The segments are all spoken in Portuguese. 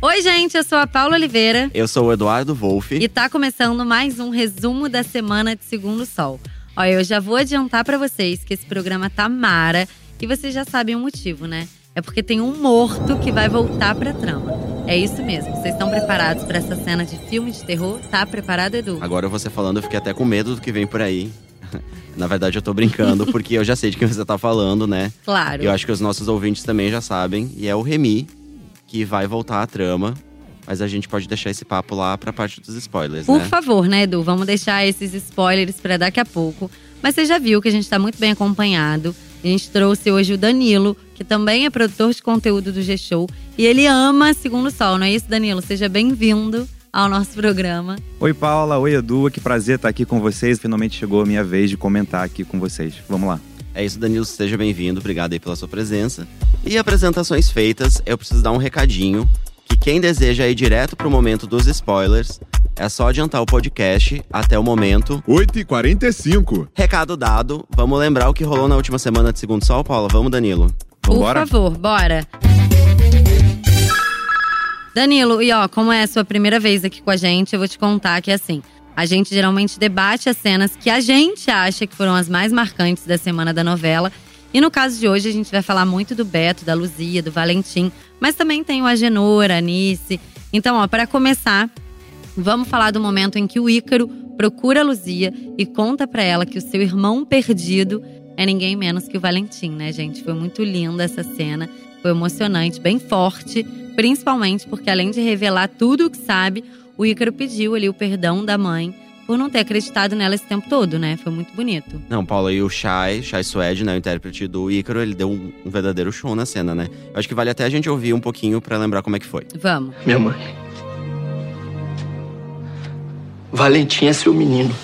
Oi, gente, eu sou a Paula Oliveira. Eu sou o Eduardo Wolff. E tá começando mais um resumo da semana de Segundo Sol. Olha, eu já vou adiantar para vocês que esse programa tá mara e vocês já sabem o motivo, né? É porque tem um morto que vai voltar pra trama. É isso mesmo. Vocês estão preparados para essa cena de filme de terror? Tá preparado, Edu? Agora você falando, eu fiquei até com medo do que vem por aí. Na verdade, eu tô brincando, porque eu já sei de quem você tá falando, né? Claro. Eu acho que os nossos ouvintes também já sabem. E é o Remy, que vai voltar à trama. Mas a gente pode deixar esse papo lá pra parte dos spoilers, Por né? favor, né, Edu? Vamos deixar esses spoilers para daqui a pouco. Mas você já viu que a gente tá muito bem acompanhado. A gente trouxe hoje o Danilo, que também é produtor de conteúdo do G-Show. E ele ama Segundo Sol, não é isso, Danilo? Seja bem-vindo ao nosso programa. Oi, Paula. Oi, Edu. Que prazer estar aqui com vocês. Finalmente chegou a minha vez de comentar aqui com vocês. Vamos lá. É isso, Danilo, seja bem-vindo. Obrigado aí pela sua presença. E apresentações feitas, eu preciso dar um recadinho. Que quem deseja ir direto pro momento dos spoilers, é só adiantar o podcast até o momento. 8h45. Recado dado, vamos lembrar o que rolou na última semana de Segundo Sol, Paula? Vamos, Danilo? Vambora? Por favor, bora. Danilo, e ó, como é a sua primeira vez aqui com a gente, eu vou te contar que assim, a gente geralmente debate as cenas que a gente acha que foram as mais marcantes da semana da novela. E no caso de hoje, a gente vai falar muito do Beto, da Luzia, do Valentim, mas também tem o Agenor, a Anice. Então, ó, para começar, vamos falar do momento em que o Ícaro procura a Luzia e conta pra ela que o seu irmão perdido é ninguém menos que o Valentim, né, gente? Foi muito linda essa cena, foi emocionante, bem forte, principalmente porque além de revelar tudo o que sabe, o Ícaro pediu ali o perdão da mãe por não ter acreditado nela esse tempo todo, né? Foi muito bonito. Não, Paula, e o Shai, Shai Suede, né, o intérprete do Ícaro, ele deu um, um verdadeiro show na cena, né? Eu acho que vale até a gente ouvir um pouquinho pra lembrar como é que foi. Vamos. Minha mãe. Valentim é seu menino.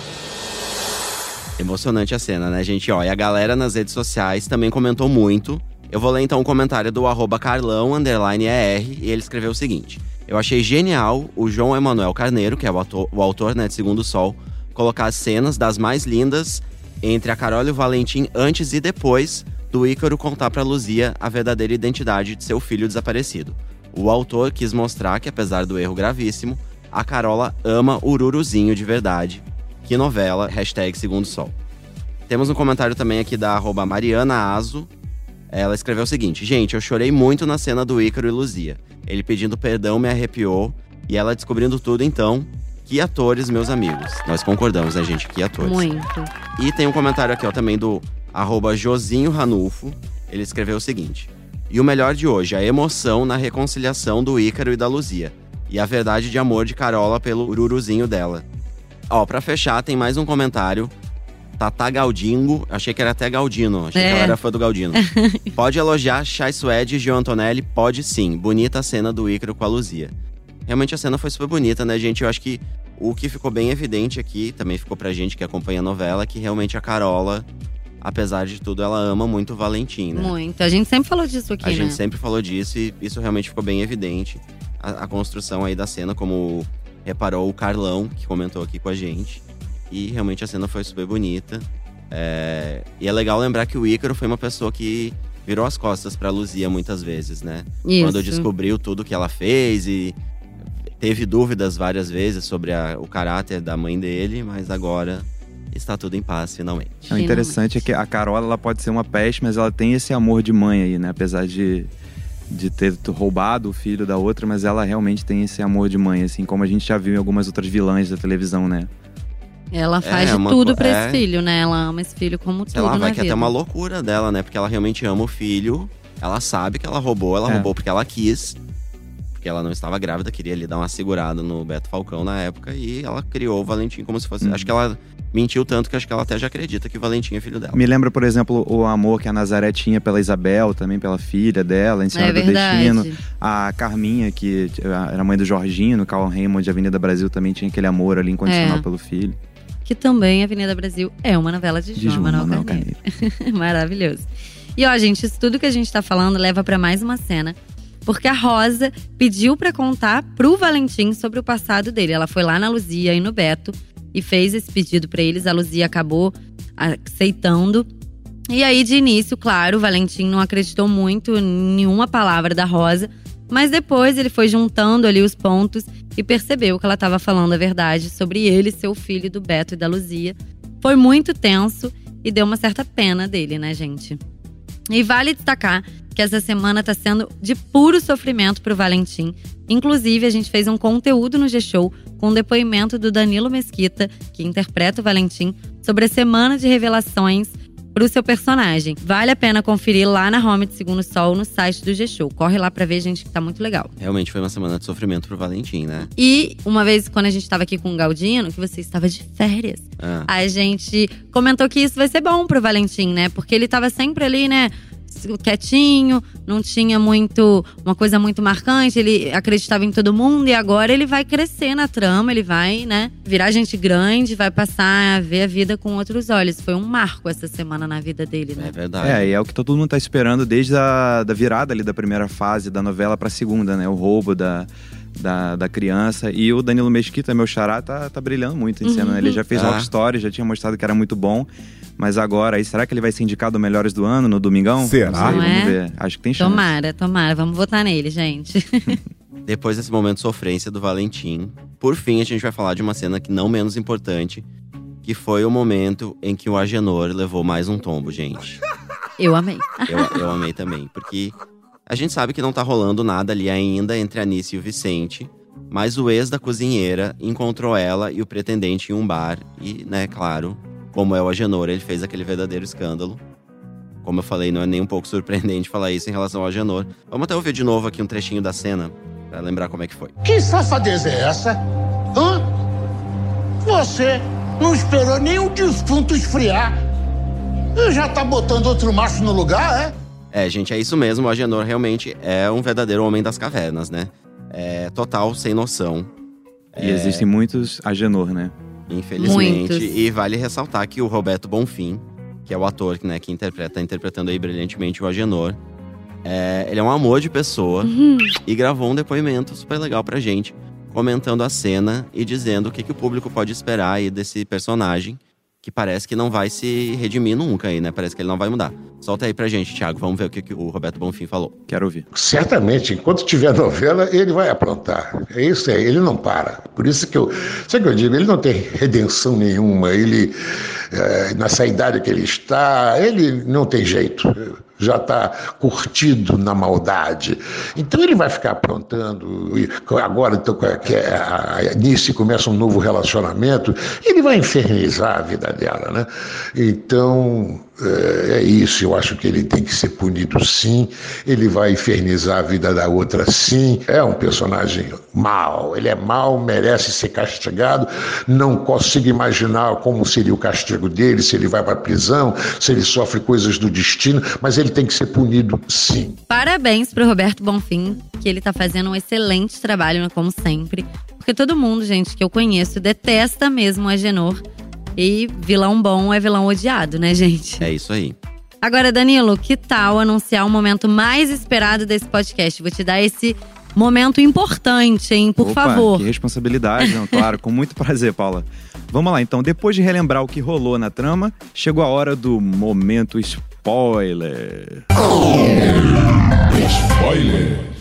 Emocionante a cena, né, gente? Ó, e a galera nas redes sociais também comentou muito. Eu vou ler então um comentário do arroba carlão, underline ER, e ele escreveu o seguinte. Eu achei genial o João Emanuel Carneiro, que é o, ator, o autor né, de Segundo Sol, colocar as cenas das mais lindas entre a Carol e o Valentim antes e depois do Ícaro contar pra Luzia a verdadeira identidade de seu filho desaparecido. O autor quis mostrar que, apesar do erro gravíssimo, a Carola ama o Ururuzinho de verdade. Que novela, hashtag Segundo Sol. Temos um comentário também aqui da arroba Mariana Azo. Ela escreveu o seguinte: Gente, eu chorei muito na cena do Ícaro e Luzia. Ele pedindo perdão me arrepiou. E ela descobrindo tudo, então. Que atores, meus amigos. Nós concordamos, né, gente? Que atores. Muito. E tem um comentário aqui, ó, também do arroba Josinho Ranulfo. Ele escreveu o seguinte: E o melhor de hoje, a emoção na reconciliação do Ícaro e da Luzia. E a verdade de amor de Carola pelo ururuzinho dela. Ó, pra fechar, tem mais um comentário. Tata Galdingo, achei que era até Galdino, achei É. que ela era fã do Galdino. pode elogiar Chai Suede e Gio Antonelli? Pode sim. Bonita a cena do Ícaro com a Luzia. Realmente a cena foi super bonita, né, gente? Eu acho que o que ficou bem evidente aqui, também ficou pra gente que acompanha a novela, que realmente a Carola, apesar de tudo, ela ama muito o Valentim, né? Muito. A gente sempre falou disso aqui, A né? gente sempre falou disso e isso realmente ficou bem evidente. A, a construção aí da cena, como reparou o Carlão, que comentou aqui com a gente. E realmente a cena foi super bonita. É, E é legal lembrar que o Ícaro foi uma pessoa que virou as costas pra Luzia muitas vezes, né? Isso. Quando descobriu tudo que ela fez e teve dúvidas várias vezes sobre a- o caráter da mãe dele, mas agora está tudo em paz finalmente. O interessante é que a Carola ela pode ser uma peste, mas ela tem esse amor de mãe aí, né? Apesar de, de ter roubado o filho da outra, mas ela realmente tem esse amor de mãe, assim como a gente já viu em algumas outras vilãs da televisão, né? Ela faz É, de uma tudo pra é. esse filho, né? Ela ama esse filho como Sei tudo lá, na vai que é vida. até uma loucura dela, né? Porque ela realmente ama o filho. Ela sabe que ela roubou, ela É. roubou porque ela quis. Porque ela não estava grávida, queria ali dar uma segurada no Beto Falcão na época. E ela criou o Valentim como se fosse. Uhum. Acho que ela mentiu tanto que acho que ela até já acredita que o Valentim é filho dela. Me lembra, por exemplo, o amor que a Nazaré tinha pela Isabel, também pela filha dela, em Senhora É do. Destino. A Carminha, que era mãe do Jorginho, no Carl Raymond de Avenida Brasil, também tinha aquele amor ali incondicional É. pelo filho. Que também Avenida Brasil é uma novela de De João Manuel Manuel Carneiro. Maravilhoso. E ó, gente, isso tudo que a gente tá falando leva pra mais uma cena. Porque a Rosa pediu pra contar pro Valentim sobre o passado dele. Ela foi lá na Luzia e no Beto e fez esse pedido pra eles. A Luzia acabou aceitando. E aí, de início, claro, o Valentim não acreditou muito em nenhuma palavra da Rosa. Mas depois ele foi juntando ali os pontos e percebeu que ela estava falando a verdade sobre ele ser o filho do Beto e da Luzia. Foi muito tenso e deu uma certa pena dele, né, gente? E vale destacar que essa semana está sendo de puro sofrimento para o Valentim. Inclusive, a gente fez um conteúdo no G-Show com o depoimento do Danilo Mesquita, que interpreta o Valentim, sobre a semana de revelações para o seu personagem. Vale a pena conferir lá na home de Segundo Sol, no site do G-Show. Corre lá pra ver, gente, que tá muito legal. Realmente foi uma semana de sofrimento pro Valentim, né? E uma vez, quando a gente tava aqui com o Galdino, que você estava de férias, Ah. a gente comentou que isso vai ser bom pro Valentim, né? Porque ele tava sempre ali, né? Quietinho, não tinha muito uma coisa muito marcante, ele acreditava em todo mundo e agora ele vai crescer na trama, ele vai, né, virar gente grande, vai passar a ver a vida com outros olhos. Foi um marco essa semana na vida dele, né? É verdade. É, e é o que todo mundo tá esperando desde a da virada ali da primeira fase da novela pra segunda, né? O roubo da, da, da criança. E o Danilo Mesquita, meu xará, tá, tá brilhando muito em cena. né? Ele já fez Ah. Rock Story, já tinha mostrado que era muito bom. Mas agora, aí, será que ele vai ser indicado Melhores do Ano no Domingão? Será? Não sei, Não vamos é? ver. Acho que tem chance. Tomara, tomara. Vamos votar nele, gente. Depois desse momento de sofrência do Valentim, por fim a gente vai falar de uma cena que não menos importante, que foi o momento em que o Agenor levou mais um tombo, gente. Eu amei. Eu, eu amei também, porque a gente sabe que não tá rolando nada ali ainda entre a Anice e o Vicente, mas o ex da cozinheira encontrou ela e o pretendente em um bar e, né, claro, como é o Agenor, ele fez aquele verdadeiro escândalo. Como eu falei, não é nem um pouco surpreendente falar isso em relação ao Agenor. Vamos até ouvir de novo aqui um trechinho da cena, pra lembrar como é que foi. Que safadeza é essa? Hã? Você não esperou nem o defunto esfriar. E já tá botando outro macho no lugar, é? É, gente, é isso mesmo. O Agenor realmente é um verdadeiro homem das cavernas, né? É total sem noção, E existem muitos Agenor, né? Infelizmente. Muitos. E vale ressaltar que o Roberto Bonfim, que é o ator né, que interpreta, tá interpretando aí brilhantemente o Agenor, é, ele é um amor de pessoa e gravou um depoimento super legal pra gente, comentando a cena e dizendo o que, que o público pode esperar aí desse personagem, que parece que não vai se redimir nunca aí, né? Parece que ele não vai mudar. Solta aí pra gente, Thiago, vamos ver o que, que o Roberto Bonfim falou. Quero ouvir. Certamente, enquanto tiver novela, ele vai aprontar. É isso aí, ele não para. Por isso que eu. Sabe o que eu digo? Ele não tem redenção nenhuma. Ele, eh, nessa idade que ele está, ele não tem jeito. Já está curtido na maldade. Então ele vai ficar aprontando. Agora então, que a Nice começa um novo relacionamento, ele vai infernizar a vida dela, né? Então é, é isso. Eu acho que ele tem que ser punido sim. Ele vai infernizar a vida da outra sim. É um personagem mau. Ele é mau, merece ser castigado. Não consigo imaginar como seria o castigo dele, se ele vai para prisão, se ele sofre coisas do destino, mas ele tem que ser punido sim. Parabéns pro Roberto Bonfim, que ele tá fazendo um excelente trabalho, como sempre. Porque todo mundo, gente, que eu conheço, detesta mesmo o Agenor. E vilão bom é vilão odiado, né, gente? É isso aí. Agora, Danilo, que tal anunciar o momento mais esperado desse podcast? Vou te dar esse momento importante, hein? Por Opa, favor. Que responsabilidade, não, claro, com muito prazer, Paula. Vamos lá, então, depois de relembrar o que rolou na trama, chegou a hora do momento spoiler.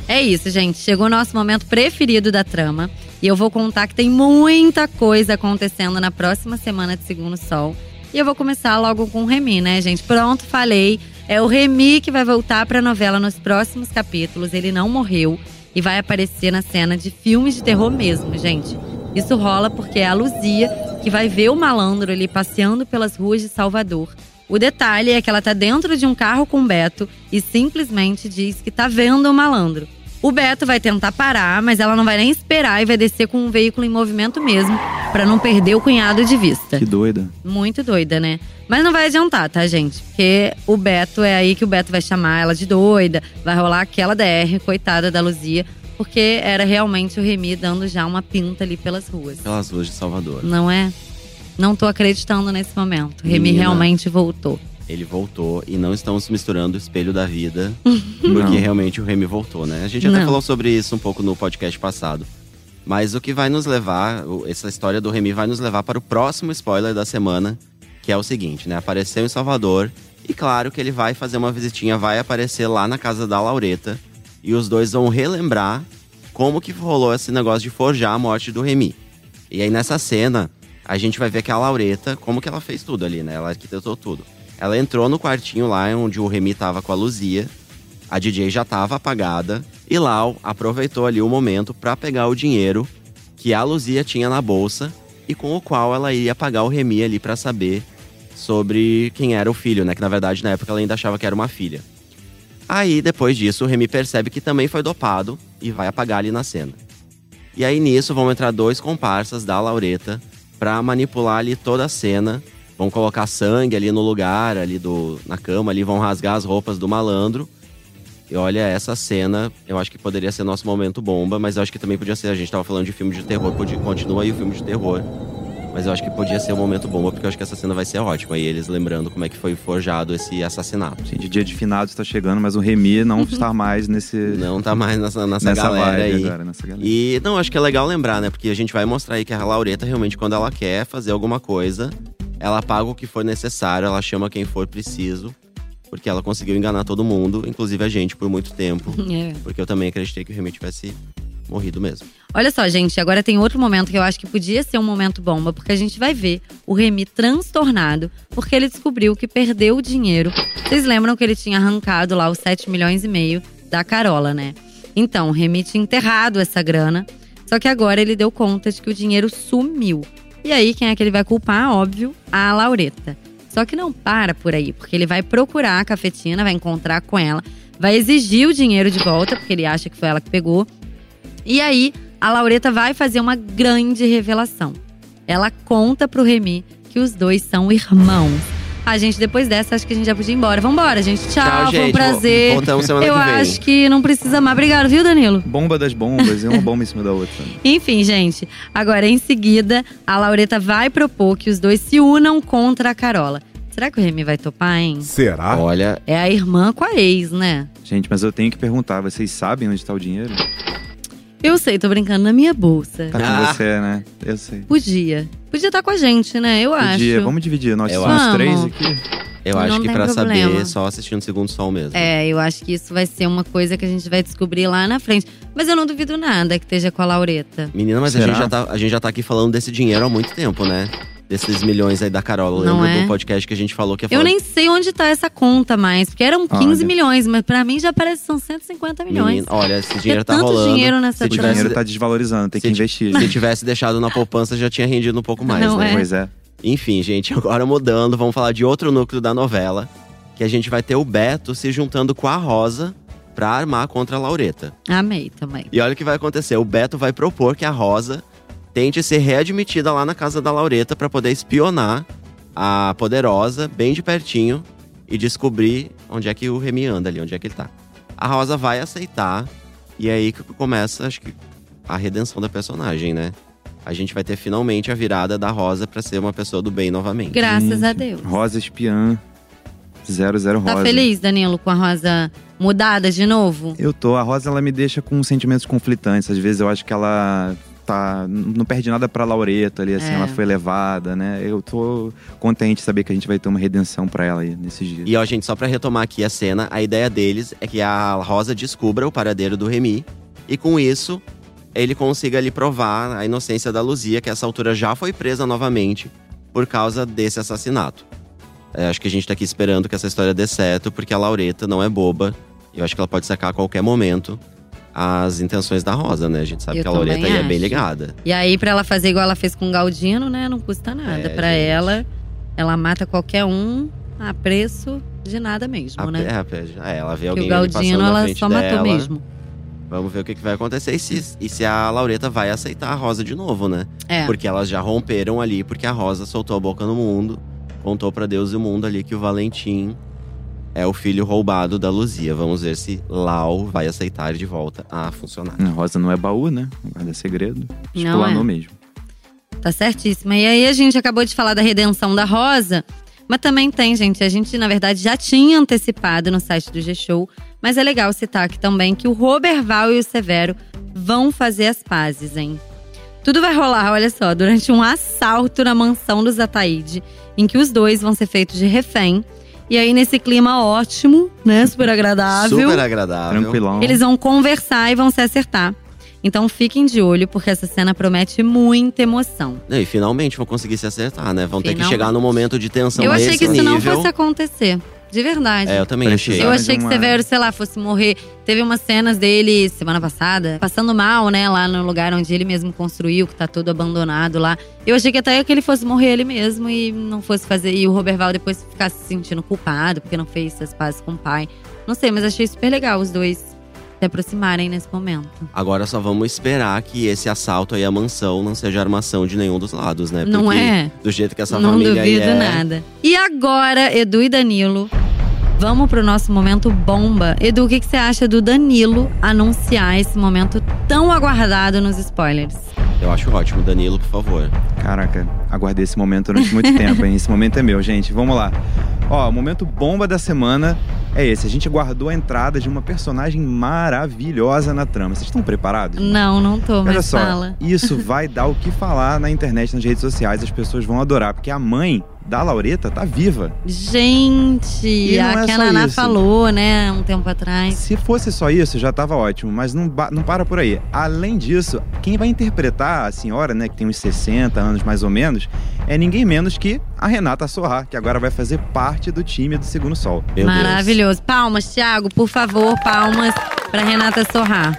É isso, gente. Chegou o nosso momento preferido da trama. E eu vou contar que tem muita coisa acontecendo na próxima semana de Segundo Sol. E eu vou começar logo com o Remy, né, gente? Pronto, falei. É o Remy que vai voltar pra novela nos próximos capítulos. Ele não morreu e vai aparecer na cena de filmes de terror mesmo, gente. Isso rola porque é a Luzia que vai ver o malandro ali passeando pelas ruas de Salvador. O detalhe é que ela tá dentro de um carro com Beto e simplesmente diz que tá vendo o malandro. O Beto vai tentar parar, mas ela não vai nem esperar e vai descer com um veículo em movimento mesmo, pra não perder o cunhado de vista. Que doida. Muito doida, né? Mas não vai adiantar, tá, gente? Porque o Beto é aí que o Beto vai chamar ela de doida, vai rolar aquela DR, coitada da Luzia, porque era realmente o Remy dando já uma pinta ali pelas ruas. Pelas ruas de Salvador. Não é? Não tô acreditando nesse momento. Remy realmente voltou. Ele voltou e não estamos misturando o espelho da vida, porque realmente o Remy voltou, né? A gente até Não. falou sobre isso um pouco no podcast passado. Mas o que vai nos levar, essa história do Remy vai nos levar para o próximo spoiler da semana, que é o seguinte, né? Apareceu em Salvador e claro que ele vai fazer uma visitinha, vai aparecer lá na casa da Laureta. e os dois vão relembrar como que rolou esse negócio de forjar a morte do Remy. E aí nessa cena, a gente vai ver que a Laureta, como que ela fez tudo ali, né? Ela arquitetou tudo. Ela entrou no quartinho lá onde o Remy tava com a Luzia. A DJ já tava apagada. E Lau aproveitou ali o momento para pegar o dinheiro que a Luzia tinha na bolsa e com o qual ela iria pagar o Remy ali para saber sobre quem era o filho, né? Que na verdade na época ela ainda achava que era uma filha. Aí depois disso o Remy percebe que também foi dopado e vai apagar ali na cena. E aí nisso vão entrar dois comparsas da Laureta para manipular ali toda a cena. Vão colocar sangue ali no lugar, ali do na cama, ali vão rasgar as roupas do malandro. E olha, essa cena, eu acho que poderia ser nosso momento bomba, mas eu acho que também podia ser. A gente tava falando de filme de terror, podia, continua aí o filme de terror. Mas eu acho que podia ser o momento bomba, porque eu acho que essa cena vai ser ótima. E eles lembrando como é que foi forjado esse assassinato. Gente, dia de finados está chegando, mas o Remy não está mais nesse. Não tá mais nessa, nessa, nessa galera aí. agora, nessa galera. E não, acho que é legal lembrar, né? Porque a gente vai mostrar aí que a Laureta realmente, quando ela quer fazer alguma coisa, ela paga o que for necessário, ela chama quem for preciso. Porque ela conseguiu enganar todo mundo, inclusive a gente, por muito tempo. É. Porque eu também acreditei que o Remy tivesse morrido mesmo. Olha só, gente, agora tem outro momento que eu acho que podia ser um momento bomba, porque a gente vai ver o Remy transtornado, porque ele descobriu que perdeu o dinheiro. Vocês lembram que ele tinha arrancado lá os 7 milhões e meio da Carola, né? Então, o Remy tinha enterrado essa grana, só que agora ele deu conta de que o dinheiro sumiu. E aí, quem é que ele vai culpar? Óbvio, a Laureta. Só que não para por aí, porque ele vai procurar a cafetina, vai encontrar com ela, vai exigir o dinheiro de volta, porque ele acha que foi ela que pegou. E aí, a Laureta vai fazer uma grande revelação. Ela conta pro Remy que os dois são irmãos. Ah, gente, depois dessa, acho que a gente já podia ir embora. Vambora, gente. Tchau, Tchau, foi um gente. prazer. Voltamos semana Eu que vem. acho que não precisa mais. Obrigado, viu, Danilo? Bomba das bombas, e uma bomba em cima da outra. Enfim, gente. Agora, em seguida, a Laureta vai propor que os dois se unam contra a Carola. Será que o Remy vai topar, hein? Será? Olha, É a irmã com a ex, né? Gente, mas eu tenho que perguntar, vocês sabem onde está o dinheiro? Eu sei, tô brincando na minha bolsa. Tá com Ah. você, né? Eu sei. Podia. Podia estar com a gente, né? Eu Podia, acho. vamos dividir. Nós somos acho. três aqui. eu Não acho que tem pra problema. saber, só assistindo o segundo sol mesmo. É, eu acho que isso vai ser uma coisa que a gente vai descobrir lá na frente. Mas eu não duvido nada que esteja com a Laureta. Menina, mas a Será? gente, já tá, a gente já tá aqui falando desse dinheiro há muito tempo, né? Desses milhões aí da Carola. Não Lembra é? do podcast que a gente falou que ia Eu nem sei onde tá essa conta mais, porque eram 15 Olha. milhões, mas pra mim já parece que são 150 milhões. Menina, olha, esse dinheiro tá tanto rolando. dinheiro nessa se O Tivesse- tivesse, dinheiro tá desvalorizando, tem que investir. se tivesse deixado na poupança, já tinha rendido um pouco mais, Não né? é? Pois é. Enfim, gente, agora mudando, vamos falar de outro núcleo da novela. Que a gente vai ter o Beto se juntando com a Rosa pra armar contra a Laureta. Amei também. E olha o que vai acontecer: o Beto vai propor que a Rosa tente ser readmitida lá na casa da Laureta pra poder espionar a poderosa bem de pertinho e descobrir onde é que o Remy anda ali, onde é que ele tá. A Rosa vai aceitar e aí que começa, acho que, a redenção da personagem, né? A gente vai ter finalmente a virada da Rosa pra ser uma pessoa do bem novamente. Graças a Deus. Rosa espiã. Zero, zero rosa. Tá feliz, Danilo, com a rosa mudada de novo? Eu tô. A Rosa, ela me deixa com sentimentos conflitantes. Às vezes eu acho que ela tá. Não perde nada pra Laureta ali, assim. É. Ela foi levada, né? Eu tô contente de saber que a gente vai ter uma redenção pra ela aí nesses dias. E ó, gente, só pra retomar aqui a cena, a ideia deles é que a Rosa descubra o paradeiro do Remy e com isso ele consiga ali provar a inocência da Luzia, que a essa altura já foi presa novamente por causa desse assassinato. É, acho que a gente tá aqui esperando que essa história dê certo, porque a Laureta não é boba. E eu acho que ela pode sacar a qualquer momento as intenções da Rosa, né? A gente sabe Eu que a Laureta também aí é bem ligada. E aí, pra ela fazer igual ela fez com o Galdino, né? Não custa nada. É, pra gente. ela, ela mata qualquer um a preço de nada mesmo, A- né? é, é, ela vê Que alguém o Galdino, ela só dela. matou mesmo. Vamos ver o que, que vai acontecer e se, e se a Laureta vai aceitar a Rosa de novo, né? É. Porque elas já romperam ali, porque a Rosa soltou a boca no mundo, contou pra Deus e o mundo ali que o Valentim é o filho roubado da Luzia. Vamos ver se Lau vai aceitar de volta a funcionar. A Rosa não é baú, né? Guarda segredo. Não é. mesmo. Tá certíssima. E aí a gente acabou de falar da redenção da Rosa, mas também tem, gente. A gente, na verdade, já tinha antecipado no site do G-Show, mas é legal citar aqui também que o Roberval e o Severo vão fazer as pazes, hein? Tudo vai rolar, olha só, durante um assalto na mansão dos Ataíde, em que os dois vão ser feitos de refém. E aí, nesse clima ótimo, né? Super agradável. Super agradável. Tranquilão. Eles vão conversar e vão se acertar. Então fiquem de olho, porque essa cena promete muita emoção. E finalmente vão conseguir se acertar, né? Vão ter que Finalmente. chegar no momento de tensão eu a achei que isso nível. não fosse acontecer. De verdade. É, eu também Precisava achei. Eu achei que uma- Severo, sei lá, fosse morrer. Teve umas cenas dele semana passada, passando mal, né, lá no lugar onde ele mesmo construiu, que tá todo abandonado lá. Eu achei que até que ele fosse morrer ele mesmo e não fosse fazer. E o Roberval depois ficasse se sentindo culpado porque não fez as pazes com o pai. Não sei, mas achei super legal os dois se aproximarem nesse momento. Agora só vamos esperar que esse assalto aí à mansão não seja armação de nenhum dos lados, né? Não Porque é? Do jeito que essa não família aí duvido é. nada. E agora, Edu e Danilo. Vamos pro nosso momento bomba. Edu, o que, que você acha do Danilo anunciar esse momento tão aguardado nos spoilers? Eu acho ótimo, Danilo, por favor. Caraca, aguardei esse momento durante muito tempo, hein? Esse momento é meu, gente. Vamos lá. Ó, o momento bomba da semana é esse. A gente guardou a entrada de uma personagem maravilhosa na trama. Vocês estão preparados? Não, não tô, mas Olha só, fala. isso vai dar o que falar na internet, nas redes sociais. As pessoas vão adorar, porque a mãe da Laureta tá viva. Gente, E não a é que a Naná isso. falou, né, um tempo atrás. Se fosse só isso, já tava ótimo, mas não, não para por aí. Além disso, quem vai interpretar a senhora, né, que tem uns 60 anos mais ou menos, é ninguém menos que a Renata Sorra, que agora vai fazer parte do time do Segundo Sol. Meu Deus. Maravilhoso. Palmas, Thiago, por favor, palmas pra Renata Sorrar.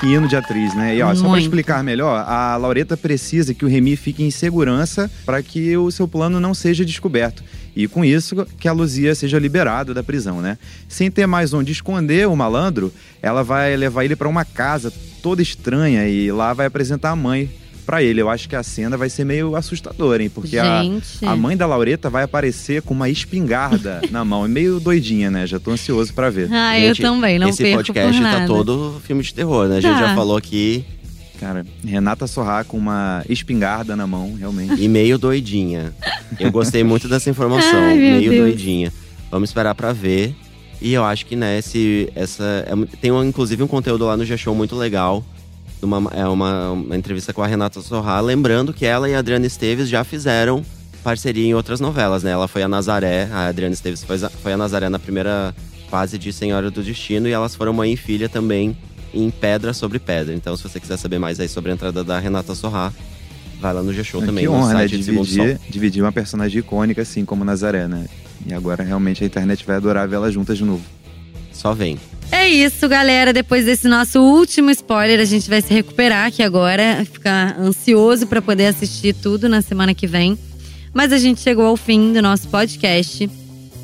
Que hino de atriz, né? E ó, só pra Muito. explicar melhor, a Laureta precisa que o Remy fique em segurança para que o seu plano não seja descoberto. E com isso, que a Luzia seja liberada da prisão, né? Sem ter mais onde esconder o malandro, ela vai levar ele para uma casa toda estranha e lá vai apresentar a mãe para ele. Eu acho que a cena vai ser meio assustadora, hein? Porque a, a mãe da Laureta vai aparecer com uma espingarda na mão. É meio doidinha, né? Já tô ansioso para ver. Ah, Gente, eu também, não Esse perco podcast por tá nada. todo filme de terror, né? A gente Tá. já falou aqui Cara, Renata Sorra com uma espingarda na mão, realmente. e meio doidinha. Eu gostei muito dessa informação, Ai, meio Deus. doidinha. Vamos esperar pra ver. E eu acho que, né, esse, essa. é tem um- inclusive um conteúdo lá no G-Show muito legal. Uma, é uma, uma entrevista com a Renata Sorra. Lembrando que ela e a Adriana Esteves já fizeram parceria em outras novelas, né? Ela foi a Nazaré, a Adriana Esteves foi, foi a Nazaré na primeira fase de Senhora do Destino. E elas foram mãe e filha também em Pedra sobre Pedra. Então, se você quiser saber mais aí sobre a entrada da Renata Sorra, vai lá no G-Show também, que no honra, né? Dividir, dividir uma personagem icônica assim como Nazaré, né? E agora realmente a internet vai adorar ver elas juntas de novo. Só vem. É isso, galera. Depois desse nosso último spoiler, a gente vai se recuperar aqui agora, ficar ansioso para poder assistir tudo na semana que vem. Mas a gente chegou ao fim do nosso podcast.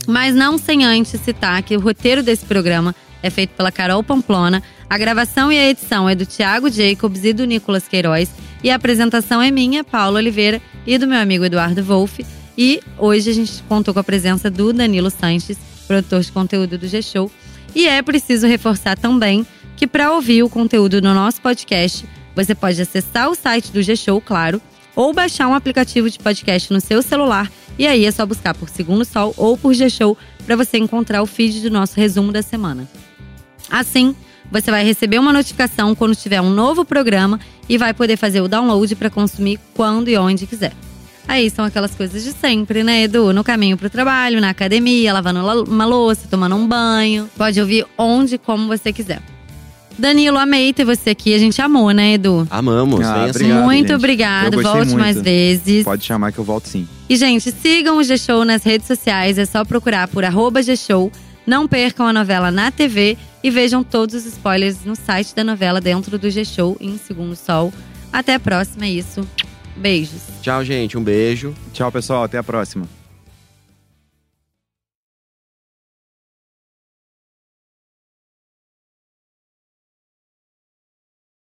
Mas não sem antes citar que o roteiro desse programa é feito pela Carol Pamplona, a gravação e a edição é do Thiago Jacobs e do Nicolas Queiroz, e a apresentação é minha, Paula Oliveira, e do meu amigo Eduardo Wolff. E hoje a gente contou com a presença do Danilo Sanches, produtor de conteúdo do G-Show. E é preciso reforçar também que para ouvir o conteúdo no nosso podcast, você pode acessar o site do G-Show, claro, ou baixar um aplicativo de podcast no seu celular. E aí é só buscar por Segundo Sol ou por G-Show para você encontrar o feed do nosso resumo da semana. Assim, você vai receber uma notificação quando tiver um novo programa e vai poder fazer o download para consumir quando e onde quiser. Aí são aquelas coisas de sempre, né, Edu? No caminho pro trabalho, na academia, lavando la- uma louça, tomando um banho. Pode ouvir onde e como você quiser. Danilo, amei ter você aqui. A gente amou, né, Edu? Amamos, Ah, assim. obrigado, muito gente. obrigado. Volte muito. mais vezes. Pode chamar que eu volto sim. E, gente, sigam o G-Show nas redes sociais. É só procurar por arroba G-Show. Não percam a novela na TV e vejam todos os spoilers no site da novela dentro do G-Show em Segundo Sol. Até a próxima, é isso. Beijos. Tchau, gente. Um beijo. Tchau, pessoal. Até a próxima.